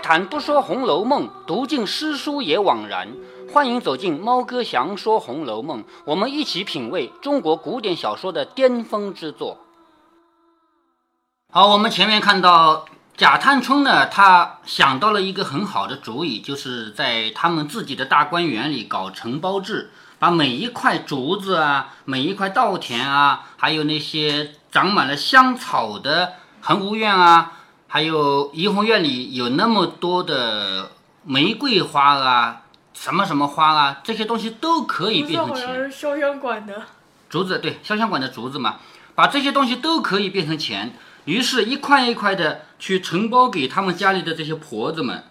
谈不说《红楼梦》，读尽诗书也枉然。欢迎走进猫哥祥说《红楼梦》，我们一起品味中国古典小说的巅峰之作。好，我们前面看到贾探春呢，他想到了一个很好的主意，就是在他们自己的大观园里搞承包制，把每一块竹子啊，每一块稻田啊，还有那些长满了香草的恒芜院啊。还有怡红院里有那么多的玫瑰花啊，什么什么花啊，这些东西都可以变成钱。潇湘馆的竹子，对，潇湘馆的竹子嘛，把这些东西都可以变成钱。于是，一块一块的去承包给他们家里的这些婆子们。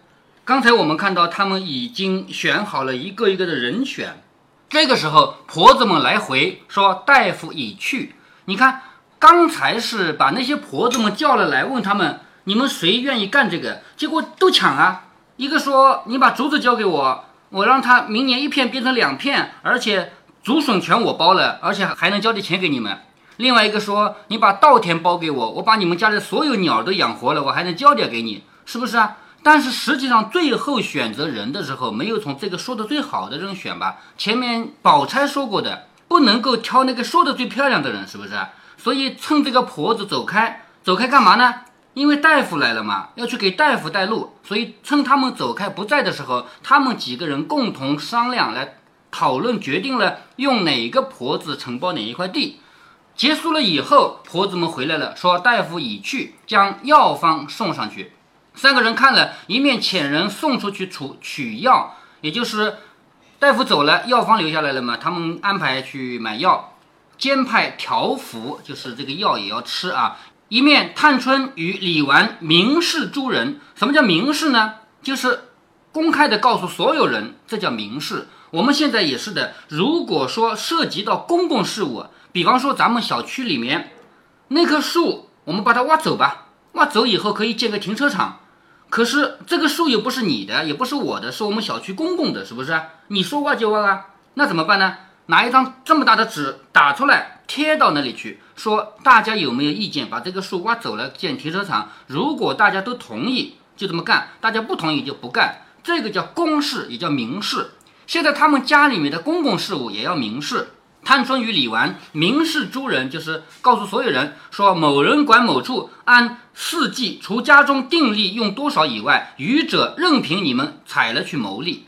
刚才我们看到，他们已经选好了一个一个的人选。这个时候，婆子们来回说：“大夫已去。”你看，刚才是把那些婆子们叫了来，问他们。你们谁愿意干这个？结果都抢啊！一个说你把竹子交给我，我让他明年一片变成两片，而且竹笋全我包了，而且还能交点钱给你们。另外一个说你把稻田包给我，我把你们家的所有鸟都养活了，我还能交点给你，是不是啊？但是实际上最后选择人的时候，没有从这个说的最好的人选吧？前面宝钗说过的，不能够挑那个说的最漂亮的人，是不是？所以趁这个婆子走开，走开干嘛呢？因为大夫来了嘛，要去给大夫带路，所以趁他们走开不在的时候，他们几个人共同商量来讨论，决定了用哪个婆子承包哪一块地。结束了以后，婆子们回来了，说大夫已去，将药方送上去。三个人看了一面，遣人送出去取取药，也就是大夫走了，药方留下来了嘛，他们安排去买药，兼派调服，就是这个药也要吃啊。一面，探春与李纨明示诸人。什么叫明示呢？就是公开的告诉所有人，这叫明示。我们现在也是的。如果说涉及到公共事务，比方说咱们小区里面那棵树，我们把它挖走吧，挖走以后可以建个停车场。可是这个树又不是你的，也不是我的，是我们小区公共的，是不是？你说挖就挖啊？那怎么办呢？拿一张这么大的纸打出来，贴到那里去，说大家有没有意见，把这个树挖走了建停车场？如果大家都同意，就这么干；大家不同意就不干。这个叫公事，也叫明示。现在他们家里面的公共事务也要明示。探春与李纨明示诸人，就是告诉所有人说，某人管某处，按四季除家中定例用多少以外，余者任凭你们采了去牟利。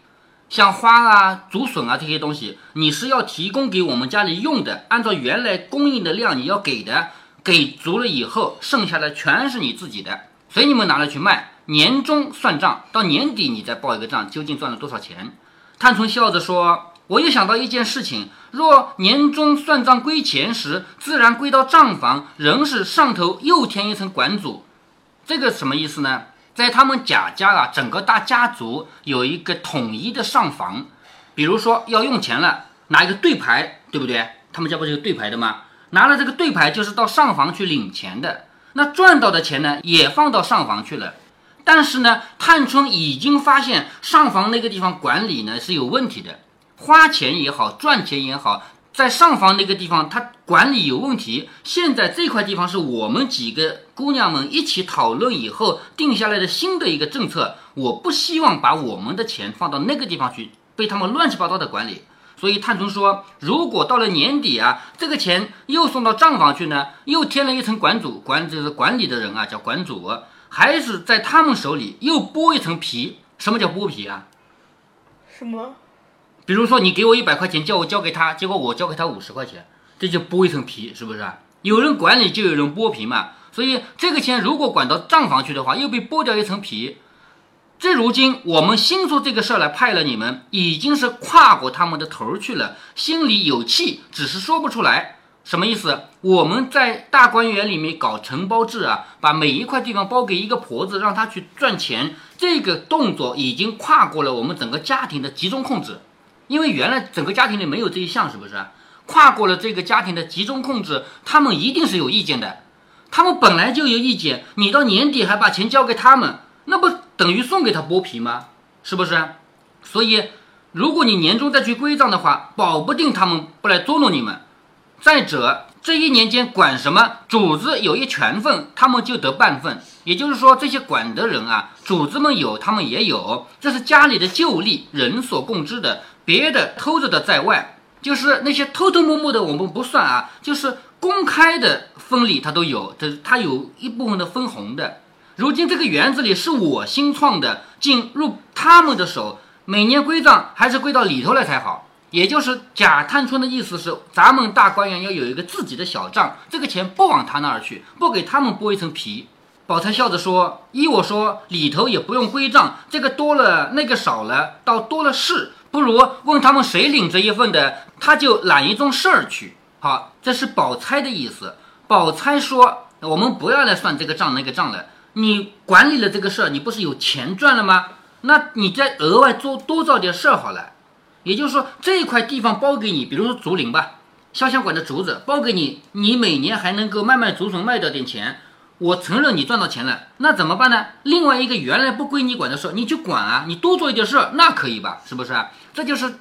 像花啊、竹笋啊这些东西，你是要提供给我们家里用的，按照原来供应的量你要给的，给足了以后，剩下的全是你自己的，随你们拿了去卖，年终算账，到年底你再报一个账，究竟赚了多少钱？探春笑着说：“我又想到一件事情，若年终算账归钱时，自然归到账房，仍是上头又添一层管主，这个什么意思呢？”在他们贾家啊，整个大家族有一个统一的上房，比如说要用钱了，拿一个对牌，对不对？他们家不是有对牌的吗？拿了这个对牌，就是到上房去领钱的。那赚到的钱呢，也放到上房去了。但是呢，探春已经发现上房那个地方管理呢是有问题的，花钱也好，赚钱也好。在上房那个地方，他管理有问题。现在这块地方是我们几个姑娘们一起讨论以后定下来的新的一个政策。我不希望把我们的钱放到那个地方去，被他们乱七八糟的管理。所以探春说，如果到了年底啊，这个钱又送到账房去呢，又添了一层管主，管就是管理的人啊，叫管主，还是在他们手里又剥一层皮。什么叫剥皮啊？什么？比如说，你给我一百块钱，叫我交给他，结果我交给他五十块钱，这就剥一层皮，是不是啊？有人管理就有人剥皮嘛。所以这个钱如果管到账房去的话，又被剥掉一层皮。这如今我们新说这个事儿来派了你们，已经是跨过他们的头去了，心里有气，只是说不出来。什么意思？我们在大观园里面搞承包制啊，把每一块地方包给一个婆子，让她去赚钱，这个动作已经跨过了我们整个家庭的集中控制。因为原来整个家庭里没有这一项，是不是？跨过了这个家庭的集中控制，他们一定是有意见的。他们本来就有意见，你到年底还把钱交给他们，那不等于送给他剥皮吗？是不是？所以，如果你年终再去归账的话，保不定他们不来捉弄你们。再者，这一年间管什么，主子有一全份，他们就得半份。也就是说，这些管的人啊，主子们有，他们也有，这是家里的旧例，人所共知的。别的偷着的在外，就是那些偷偷摸摸的，我们不算啊，就是公开的分里他都有，这他有一部分的分红的。如今这个园子里是我新创的，进入他们的手，每年归账还是归到里头来才好。也就是贾探春的意思是，咱们大观园要有一个自己的小账，这个钱不往他那儿去，不给他们剥一层皮。宝钗笑着说：“依我说，里头也不用归账，这个多了，那个少了，倒多了事。不如问他们谁领这一份的，他就揽一宗事儿去。好，这是宝钗的意思。宝钗说：我们不要来算这个账那个账了，你管理了这个事儿，你不是有钱赚了吗？那你再额外做多造点事儿好了。”也就是说，这块地方包给你，比如说竹林吧，潇湘馆的竹子包给你，你每年还能够卖卖竹笋，卖掉点钱。我承认你赚到钱了，那怎么办呢？另外一个原来不归你管的事儿，你去管啊，你多做一点事儿，那可以吧？是不是？这就是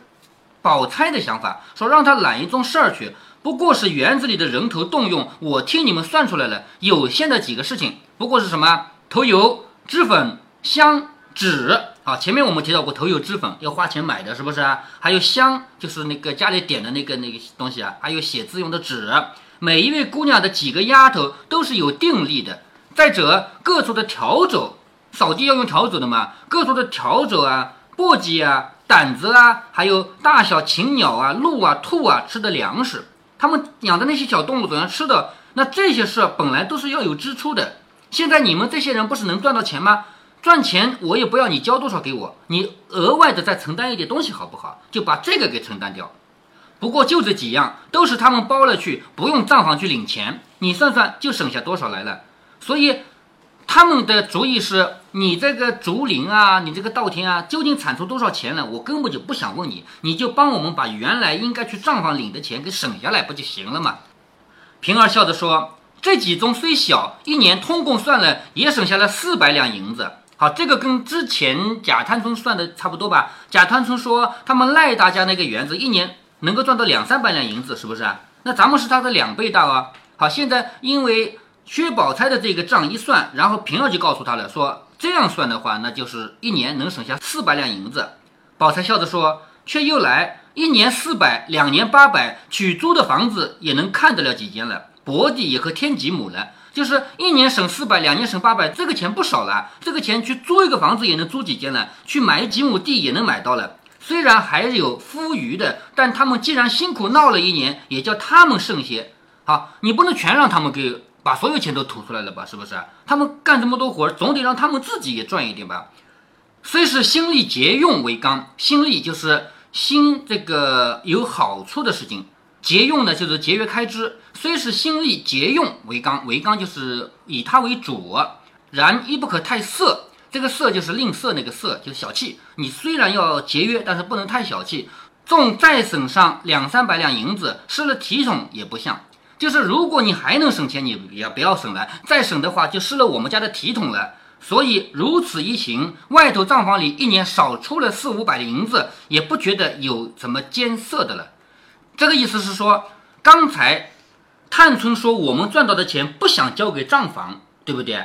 宝钗的想法，说让他揽一宗事儿去，不过是园子里的人头动用。我听你们算出来了，有限的几个事情，不过是什么？头油、脂粉、香、纸。啊，前面我们提到过，头油脂粉要花钱买的，是不是啊？还有香，就是那个家里点的那个那个东西啊。还有写字用的纸，每一位姑娘的几个丫头都是有定力的。再者，各处的笤帚，扫地要用笤帚的嘛。各处的笤帚啊，簸箕啊，掸子啊，还有大小禽鸟啊，鹿啊，兔啊吃的粮食，他们养的那些小动物怎样吃的？那这些事本来都是要有支出的。现在你们这些人不是能赚到钱吗？赚钱我也不要你交多少给我，你额外的再承担一点东西好不好？就把这个给承担掉。不过就这几样都是他们包了去，不用账房去领钱，你算算就省下多少来了。所以他们的主意是你这个竹林啊，你这个稻田啊，究竟产出多少钱了？我根本就不想问你，你就帮我们把原来应该去账房领的钱给省下来不就行了吗？平儿笑着说：“这几宗虽小，一年通共算了也省下了四百两银子。”好，这个跟之前贾探春算的差不多吧？贾探春说他们赖大家那个园子一年能够赚到两三百两银子，是不是啊？那咱们是他的两倍大啊！好，现在因为薛宝钗的这个账一算，然后平儿就告诉他了，说这样算的话，那就是一年能省下四百两银子。宝钗笑着说，却又来一年四百，两年八百，取租的房子也能看得了几间了，薄地也可添几亩了。就是一年省四百，两年省八百，这个钱不少了。这个钱去租一个房子也能租几间了，去买几亩地也能买到了。虽然还有富余的，但他们既然辛苦闹了一年，也叫他们剩些。好，你不能全让他们给把所有钱都吐出来了吧？是不是？他们干这么多活，总得让他们自己也赚一点吧。虽是心力节用为纲，心力就是心这个有好处的事情。节用呢，就是节约开支。虽是心力节用为纲，为纲就是以它为主。然亦不可太色，这个色就是吝啬那个色，就是小气。你虽然要节约，但是不能太小气。纵再省上两三百两银子，失了体统也不像。就是如果你还能省钱，你也不要省了。再省的话，就失了我们家的体统了。所以如此一行，外头账房里一年少出了四五百的银子，也不觉得有什么艰涩的了。这个意思是说，刚才探春说我们赚到的钱不想交给账房，对不对？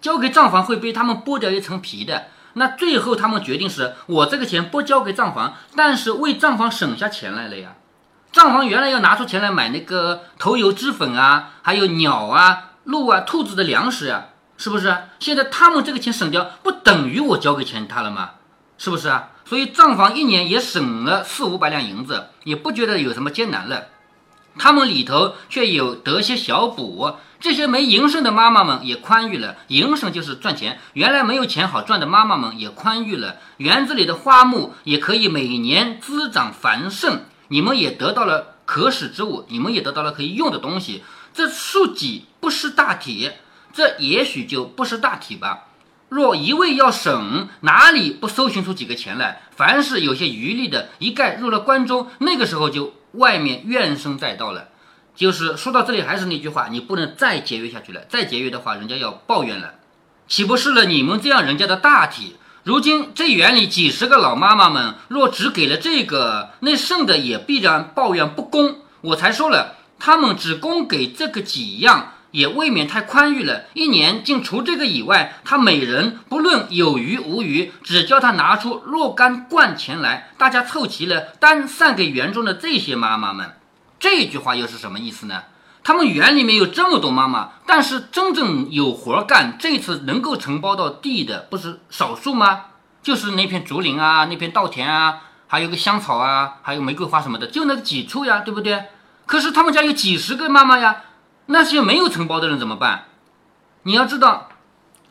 交给账房会被他们剥掉一层皮的。那最后他们决定是我这个钱不交给账房，但是为账房省下钱来了呀。账房原来要拿出钱来买那个头油脂粉啊，还有鸟啊、鹿啊、兔子的粮食呀，是不是？现在他们这个钱省掉，不等于我交给钱他了吗？是不是啊？所以账房一年也省了四五百两银子，也不觉得有什么艰难了。他们里头却有得些小补，这些没营生的妈妈们也宽裕了。营生就是赚钱，原来没有钱好赚的妈妈们也宽裕了。园子里的花木也可以每年滋长繁盛，你们也得到了可使之物，你们也得到了可以用的东西。这数己不失大体，这也许就不失大体吧。若一味要省，哪里不搜寻出几个钱来？凡是有些余力的，一概入了关中，那个时候就外面怨声载道了。就是说到这里，还是那句话，你不能再节约下去了。再节约的话，人家要抱怨了，岂不是了你们这样人家的大体？如今这园里几十个老妈妈们，若只给了这个，那剩的也必然抱怨不公。我才说了，他们只供给这个几样，也未免太宽裕了。一年竟除这个以外，他每人不论有余无余，只叫他拿出若干贯钱来，大家凑齐了，单散给园中的这些妈妈们。这句话又是什么意思呢？他们园里面有这么多妈妈，但是真正有活干，这次能够承包到地的不是少数吗？就是那片竹林啊，那片稻田啊，还有个香草啊，还有玫瑰花什么的，就那几处呀，对不对？可是他们家有几十个妈妈呀，那些没有承包的人怎么办？你要知道，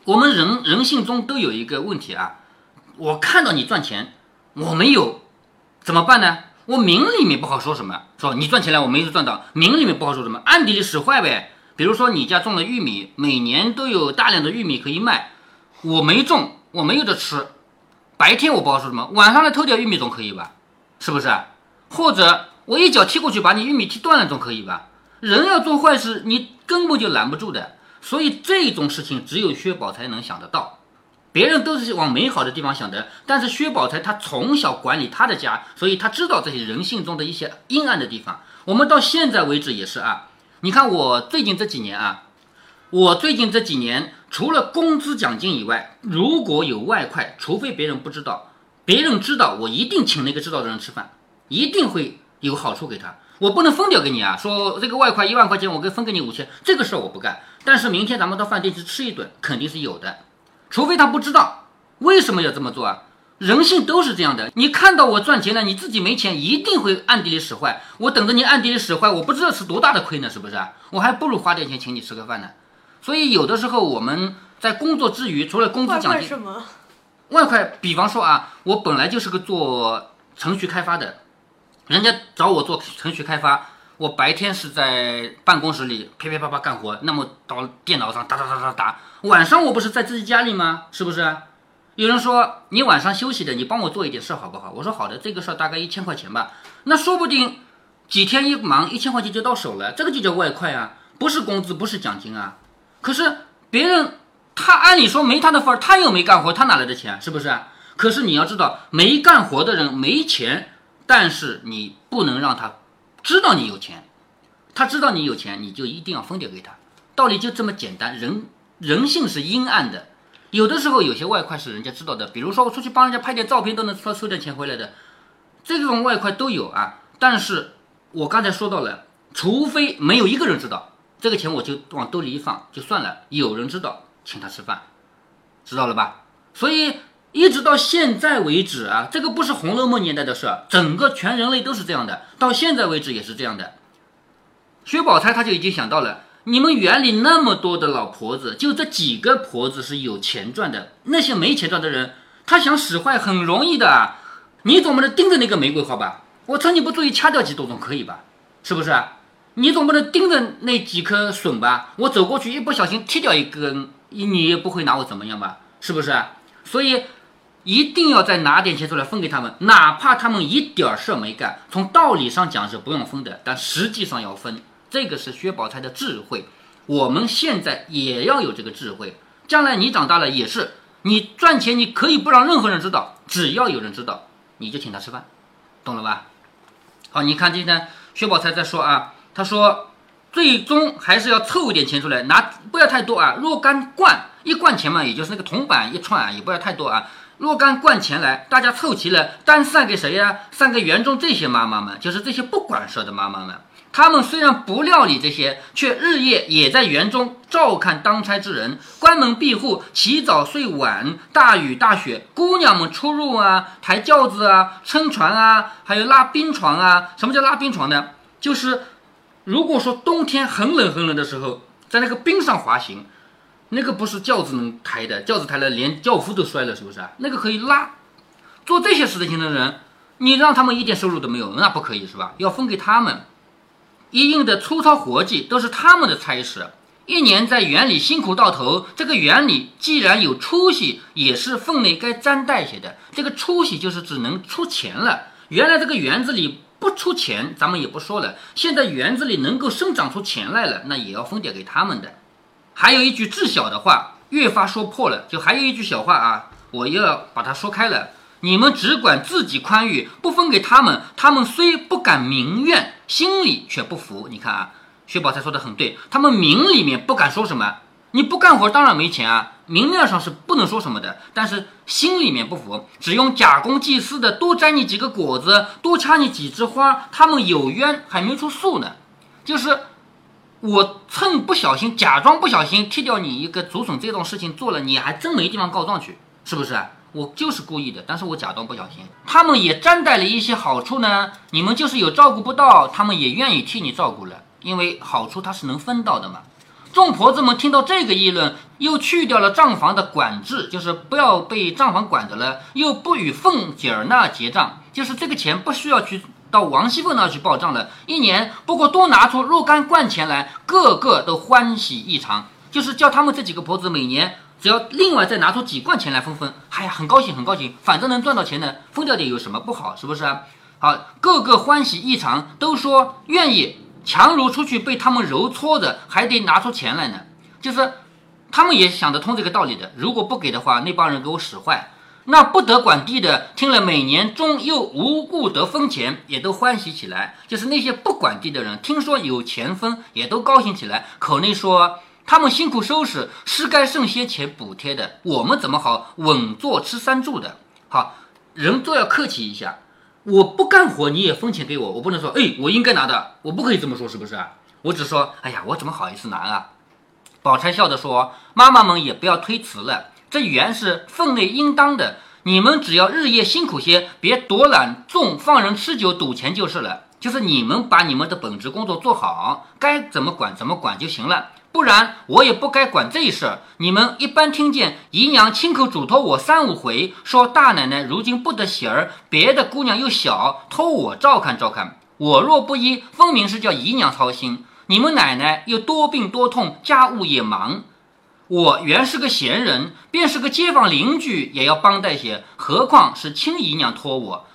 我们人人性中都有一个问题啊，我看到你赚钱，我没有，怎么办呢？我明里面不好说什么，说你赚钱了，我没有赚到，明里面不好说什么，暗地里使坏呗。比如说你家种了玉米，每年都有大量的玉米可以卖，我没种，我没有得吃。白天我不好说什么，晚上来偷掉玉米总可以吧？是不是？或者我一脚踢过去把你玉米踢断了总可以吧？人要做坏事，你根本就拦不住的。所以这种事情只有薛宝才能想得到。别人都是往美好的地方想的，但是薛宝钗她从小管理她的家，所以她知道这些人性中的一些阴暗的地方。我们到现在为止也是啊，你看我最近这几年啊，我最近这几年除了工资奖金以外，如果有外快，除非别人不知道，别人知道我一定请那个知道的人吃饭，一定会有好处给他，我不能分掉给你啊。说这个外快一万块钱，我给分给你五千，这个事儿我不干。但是明天咱们到饭店去吃一顿，肯定是有的。除非他不知道为什么要这么做啊？人性都是这样的。你看到我赚钱了，你自己没钱，一定会暗地里使坏。我等着你暗地里使坏，我不知道吃多大的亏呢，是不是？我还不如花点钱请你吃个饭呢。所以有的时候我们在工作之余，除了工资奖金，什么？外快，比方说啊，我本来就是个做程序开发的，人家找我做程序开发，我白天是在办公室里噼噼啪啪干活，那么到电脑上打打打打打。晚上我不是在自己家里吗？是不是？有人说你晚上休息的，你帮我做一点事好不好？我说好的，这个事儿大概一千块钱吧。那说不定几天一忙，一千块钱就到手了，这个就叫外快啊，不是工资，不是奖金啊。可是别人他按理说没他的份儿，他又没干活，他哪来的钱？是不是？可是你要知道，没干活的人没钱，但是你不能让他知道你有钱，他知道你有钱，你就一定要分点给他，道理就这么简单，人。人性是阴暗的，有的时候有些外快是人家知道的，比如说我出去帮人家拍点照片都能收收点钱回来的，这种外快都有啊。但是我刚才说到了，除非没有一个人知道，这个钱我就往兜里一放就算了。有人知道，请他吃饭，知道了吧？所以一直到现在为止啊，这个不是《红楼梦》年代的事，整个全人类都是这样的，到现在为止也是这样的。薛宝钗他就已经想到了。你们园里那么多的老婆子，就这几个婆子是有钱赚的。那些没钱赚的人，他想使坏很容易的。你总不能盯着那个玫瑰花吧？我趁你不注意掐掉几朵总可以吧？是不是？你总不能盯着那几棵笋吧？我走过去一不小心踢掉一根，你也不会拿我怎么样吧？是不是？所以一定要再拿点钱出来分给他们，哪怕他们一点事没干。从道理上讲是不用分的，但实际上要分。这个是薛宝钗的智慧，我们现在也要有这个智慧。将来你长大了也是，你赚钱你可以不让任何人知道，只要有人知道，你就请他吃饭，懂了吧？好，你看今天薛宝钗在说啊，他说最终还是要凑一点钱出来，拿不要太多啊，若干贯一贯钱嘛，也就是那个铜板一串啊，也不要太多啊，若干贯钱来，大家凑齐了，单散给谁呀？散给园中这些妈妈们，就是这些不管事的妈妈们。他们虽然不料理这些，却日夜也在园中照看当差之人，关门闭户，起早睡晚，大雨大雪，姑娘们出入啊，抬轿子啊，撑船啊，还有拉冰床啊。什么叫拉冰床呢？就是如果说冬天很冷很冷的时候，在那个冰上滑行，那个不是轿子能抬的，轿子抬了连轿夫都摔了，是不是啊？那个可以拉。做这些事情的人，你让他们一点收入都没有，那不可以是吧？要分给他们。一应的粗糙活计都是他们的差事，一年在园里辛苦到头，这个园里既然有出息，也是分内该沾带些的。这个出息就是只能出钱了。原来这个园子里不出钱，咱们也不说了。现在园子里能够生长出钱来了，那也要分点给他们的。还有一句至小的话，越发说破了。就还有一句小话啊，我又要把它说开了。你们只管自己宽裕，不分给他们，他们虽不敢明怨。心里却不服，你看啊，薛宝钗说的很对，他们明里面不敢说什么，你不干活当然没钱啊，明面上是不能说什么的，但是心里面不服，只用假公济私的多摘你几个果子，多掐你几枝花，他们有冤还没出诉呢，就是我趁不小心，假装不小心踢掉你一个竹笋这种事情做了，你还真没地方告状去，是不是？我就是故意的，但是我假装不小心，他们也沾带了一些好处呢。你们就是有照顾不到，他们也愿意替你照顾了，因为好处他是能分到的嘛。众婆子们听到这个议论，又去掉了账房的管制，就是不要被账房管着了，又不与凤姐儿那结账，就是这个钱不需要去到王熙凤那去报账了。一年不过多拿出若干贯钱来，个个都欢喜异常，就是叫他们这几个婆子每年。只要另外再拿出几贯钱来分分，哎呀，很高兴，很高兴，反正能赚到钱呢，分掉点有什么不好？是不是啊？好，个个欢喜异常，都说愿意。强如出去被他们揉搓着，还得拿出钱来呢。就是他们也想得通这个道理的。如果不给的话，那帮人给我使坏。那不得管地的，听了每年终又无故得分钱，也都欢喜起来。就是那些不管地的人，听说有钱分，也都高兴起来，口内说。他们辛苦收拾，是该剩些钱补贴的。我们怎么好稳坐吃三住的？好人都要客气一下。我不干活，你也分钱给我，我不能说，哎，我应该拿的，我不可以这么说，是不是？我只说，哎呀，我怎么好意思拿啊？宝钗笑着说：“妈妈们也不要推辞了，这原是分内应当的。你们只要日夜辛苦些，别躲懒纵放人吃酒赌钱就是了。就是你们把你们的本职工作做好，该怎么管怎么管就行了。”不然我也不该管这事儿。你们一般听见姨娘亲口嘱托我三五回，说大奶奶如今不得喜儿，别的姑娘又小，托我照看照看。我若不依，分明是叫姨娘操心。你们奶奶又多病多痛，家务也忙。我原是个闲人，便是个街坊邻居，也要帮带些，何况是亲姨娘托我。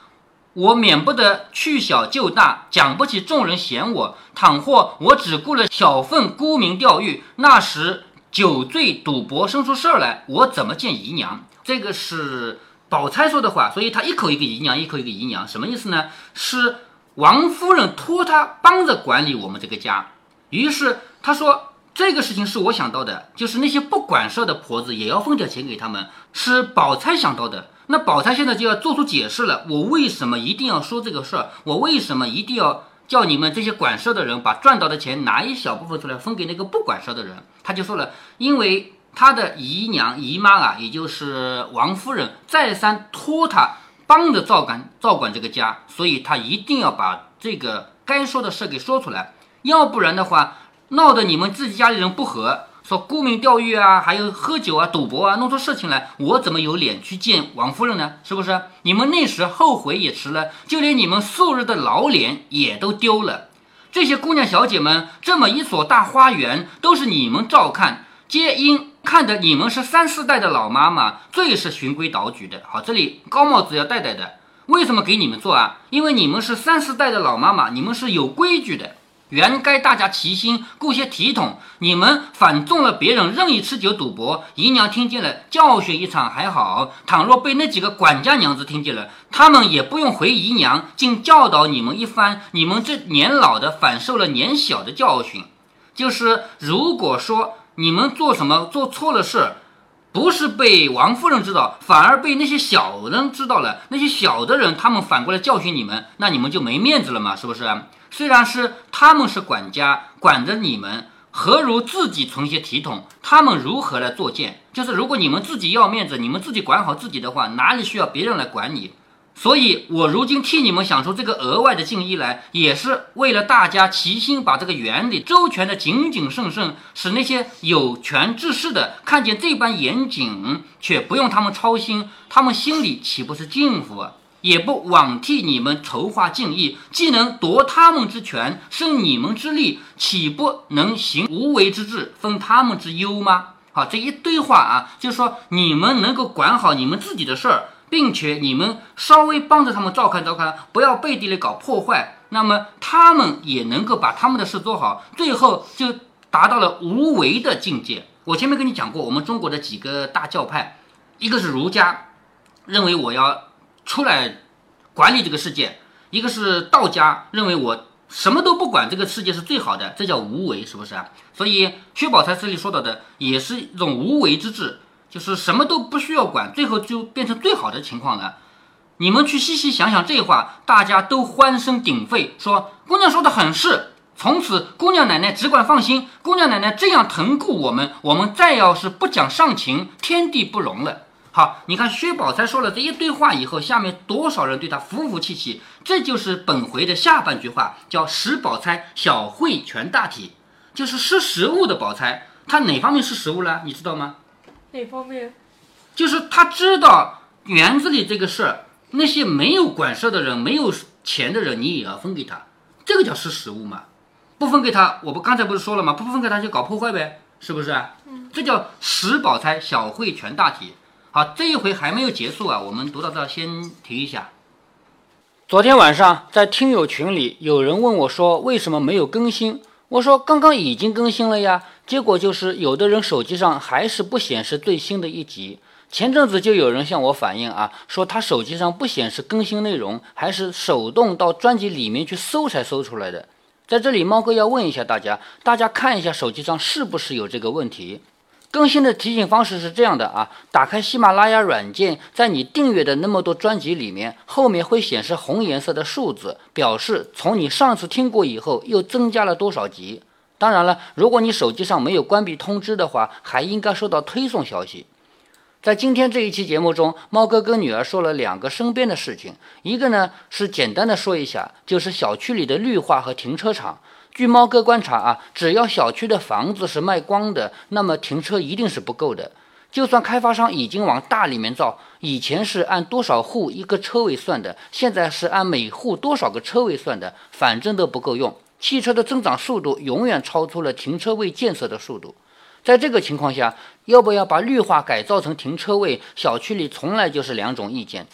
我免不得去小就大，讲不起众人嫌我。倘或我只顾了小份沽名钓誉，那时酒醉赌博生出事儿来，我怎么见姨娘？这个是宝钗说的话，所以她一口一个姨娘，一口一个姨娘，什么意思呢？是王夫人托她帮着管理我们这个家。于是她说这个事情是我想到的，就是那些不管事的婆子也要分点钱给他们，是宝钗想到的。那宝钗现在就要做出解释了，我为什么一定要说这个事儿？我为什么一定要叫你们这些管事的人把赚到的钱拿一小部分出来分给那个不管事的人？他就说了，因为他的姨娘姨妈啊，也就是王夫人，再三托他帮着照管照管这个家，所以他一定要把这个该说的事给说出来，要不然的话，闹得你们自己家里人不和。说沽名钓誉啊，还有喝酒啊、赌博啊，弄出事情来，我怎么有脸去见王夫人呢？是不是？你们那时后悔也迟了，就连你们素日的老脸也都丢了。这些姑娘小姐们，这么一所大花园，都是你们照看，皆因看得你们是三四代的老妈妈，最是循规蹈矩的。好，这里高帽子要戴戴的，为什么给你们做啊？因为你们是三四代的老妈妈，你们是有规矩的。原该大家齐心，顾些体统。你们反纵了别人任意吃酒赌博，姨娘听见了，教训一场还好；倘若被那几个管家娘子听见了，他们也不用回姨娘，竟教导你们一番。你们这年老的反受了年小的教训。就是如果说你们做什么做错了事，不是被王夫人知道，反而被那些小人知道了，那些小的人他们反过来教训你们，那你们就没面子了嘛？是不是？虽然是他们是管家，管着你们，何如自己存些体统？他们如何来作践？就是如果你们自己要面子，你们自己管好自己的话，哪里需要别人来管你？所以，我如今替你们想出这个额外的敬意来，也是为了大家齐心把这个原理周全的谨谨慎慎，使那些有权治事的看见这般严谨，却不用他们操心，他们心里岂不是敬服啊？也不枉替你们筹划敬意，既能夺他们之权，生你们之利，岂不能行无为之治，分他们之忧吗？好，这一堆话啊，就是说你们能够管好你们自己的事儿，并且你们稍微帮着他们照看照看，不要背地里搞破坏，那么他们也能够把他们的事做好，最后就达到了无为的境界。我前面跟你讲过，我们中国的几个大教派，一个是儒家，认为我要。出来管理这个世界，一个是道家认为我什么都不管，这个世界是最好的，这叫无为，是不是啊？所以薛宝钗这里说到的也是一种无为之治，就是什么都不需要管，最后就变成最好的情况了。你们去细细想想这话，大家都欢声鼎沸，说姑娘说的很是。从此姑娘奶奶只管放心，姑娘奶奶这样疼顾我们，我们再要是不讲上情，天地不容了。好，你看薛宝钗说了这一堆话以后，下面多少人对她服服气气？这就是本回的下半句话，叫“识宝钗，小慧全大体”，就是识时务的宝钗。她哪方面识时务了？你知道吗？哪方面？就是他知道园子里这个事儿，那些没有管事的人、没有钱的人，你也要分给他，这个叫识时务嘛。不分给他，我不刚才不是说了吗？不分给他就搞破坏呗，是不是？嗯，这叫十宝钗，小惠全大体。好，这一回还没有结束啊，我们读到这先停一下。昨天晚上在听友群里有人问我说，为什么没有更新？我说刚刚已经更新了呀。结果就是有的人手机上还是不显示最新的一集。前阵子就有人向我反映啊，说他手机上不显示更新内容，还是手动到专辑里面去搜才搜出来的。在这里，猫哥要问一下大家，大家看一下手机上是不是有这个问题？更新的提醒方式是这样的啊，打开喜马拉雅软件，在你订阅的那么多专辑里面，后面会显示红颜色的数字，表示从你上次听过以后又增加了多少集。当然了，如果你手机上没有关闭通知的话，还应该收到推送消息。在今天这一期节目中，猫哥跟女儿说了两个身边的事情，一个呢是简单的说一下，就是小区里的绿化和停车场。据猫哥观察啊，只要小区的房子是卖光的，那么停车一定是不够的。就算开发商已经往大里面造，以前是按多少户一个车位算的，现在是按每户多少个车位算的，反正都不够用。汽车的增长速度永远超出了停车位建设的速度。在这个情况下，要不要把绿化改造成停车位？小区里从来就是两种意见。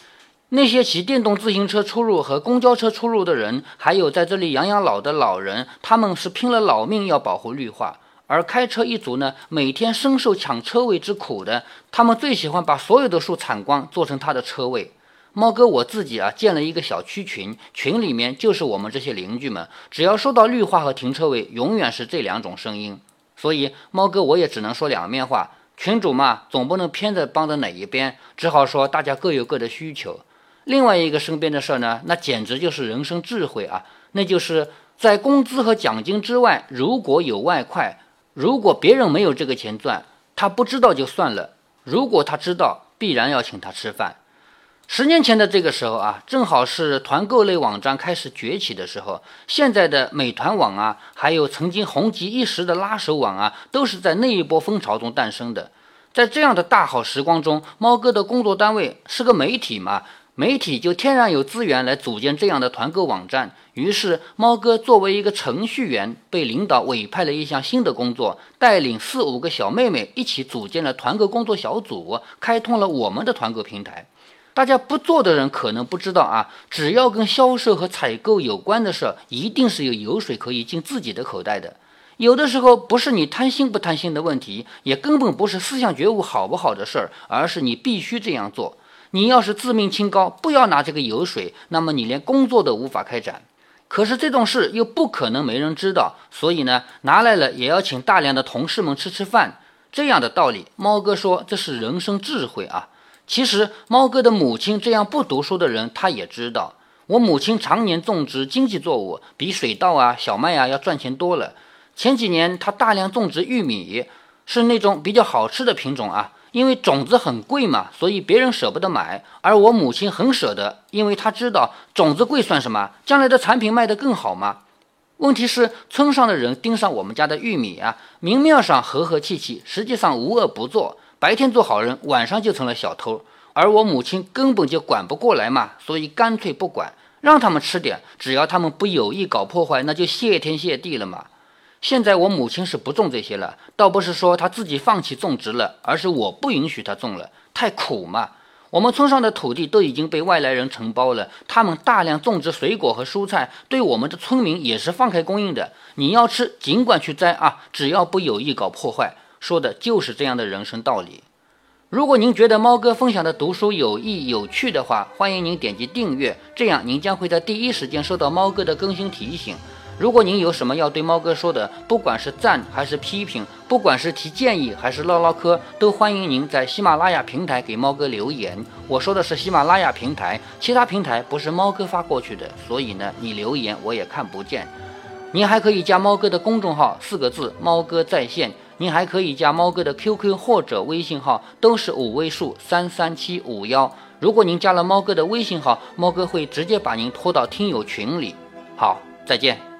那些骑电动自行车出入和公交车出入的人，还有在这里养养老的老人，他们是拼了老命要保护绿化；而开车一族呢，每天深受抢车位之苦的，他们最喜欢把所有的树铲光，做成他的车位。猫哥我自己啊，建了一个小区群，群里面就是我们这些邻居们，只要说到绿化和停车位，永远是这两种声音。所以猫哥我也只能说两面话，群主嘛，总不能偏着帮着哪一边，只好说大家各有各的需求。另外一个身边的事儿呢，那简直就是人生智慧啊！那就是在工资和奖金之外，如果有外快，如果别人没有这个钱赚，他不知道就算了；如果他知道，必然要请他吃饭。十年前的这个时候啊，正好是团购类网站开始崛起的时候。现在的美团网啊，还有曾经红极一时的拉手网啊，都是在那一波风潮中诞生的。在这样的大好时光中，猫哥的工作单位是个媒体嘛。媒体就天然有资源来组建这样的团购网站，于是猫哥作为一个程序员，被领导委派了一项新的工作，带领四五个小妹妹一起组建了团购工作小组，开通了我们的团购平台。大家不做的人可能不知道啊，只要跟销售和采购有关的事，一定是有油水可以进自己的口袋的。有的时候不是你贪心不贪心的问题，也根本不是思想觉悟好不好的事儿，而是你必须这样做。你要是自命清高，不要拿这个油水，那么你连工作都无法开展。可是这种事又不可能没人知道，所以呢，拿来了也要请大量的同事们吃吃饭。这样的道理，猫哥说这是人生智慧啊。其实猫哥的母亲这样不读书的人，他也知道。我母亲常年种植经济作物，比水稻啊、小麦啊要赚钱多了。前几年他大量种植玉米，是那种比较好吃的品种啊。因为种子很贵嘛，所以别人舍不得买，而我母亲很舍得，因为她知道种子贵算什么，将来的产品卖得更好嘛。问题是村上的人盯上我们家的玉米啊，明面上和和气气，实际上无恶不作，白天做好人，晚上就成了小偷。而我母亲根本就管不过来嘛，所以干脆不管，让他们吃点，只要他们不有意搞破坏，那就谢天谢地了嘛。现在我母亲是不种这些了，倒不是说她自己放弃种植了，而是我不允许她种了，太苦嘛。我们村上的土地都已经被外来人承包了，他们大量种植水果和蔬菜，对我们的村民也是放开供应的。你要吃，尽管去摘啊，只要不有意搞破坏。说的就是这样的人生道理。如果您觉得猫哥分享的读书有益有趣的话，欢迎您点击订阅，这样您将会在第一时间收到猫哥的更新提醒。如果您有什么要对猫哥说的，不管是赞还是批评，不管是提建议还是唠唠嗑，都欢迎您在喜马拉雅平台给猫哥留言。我说的是喜马拉雅平台，其他平台不是猫哥发过去的，所以呢，你留言我也看不见。您还可以加猫哥的公众号，四个字“猫哥在线”。您还可以加猫哥的 QQ 或者微信号，都是五位数三三七五幺。如果您加了猫哥的微信号，猫哥会直接把您拖到听友群里。好，再见。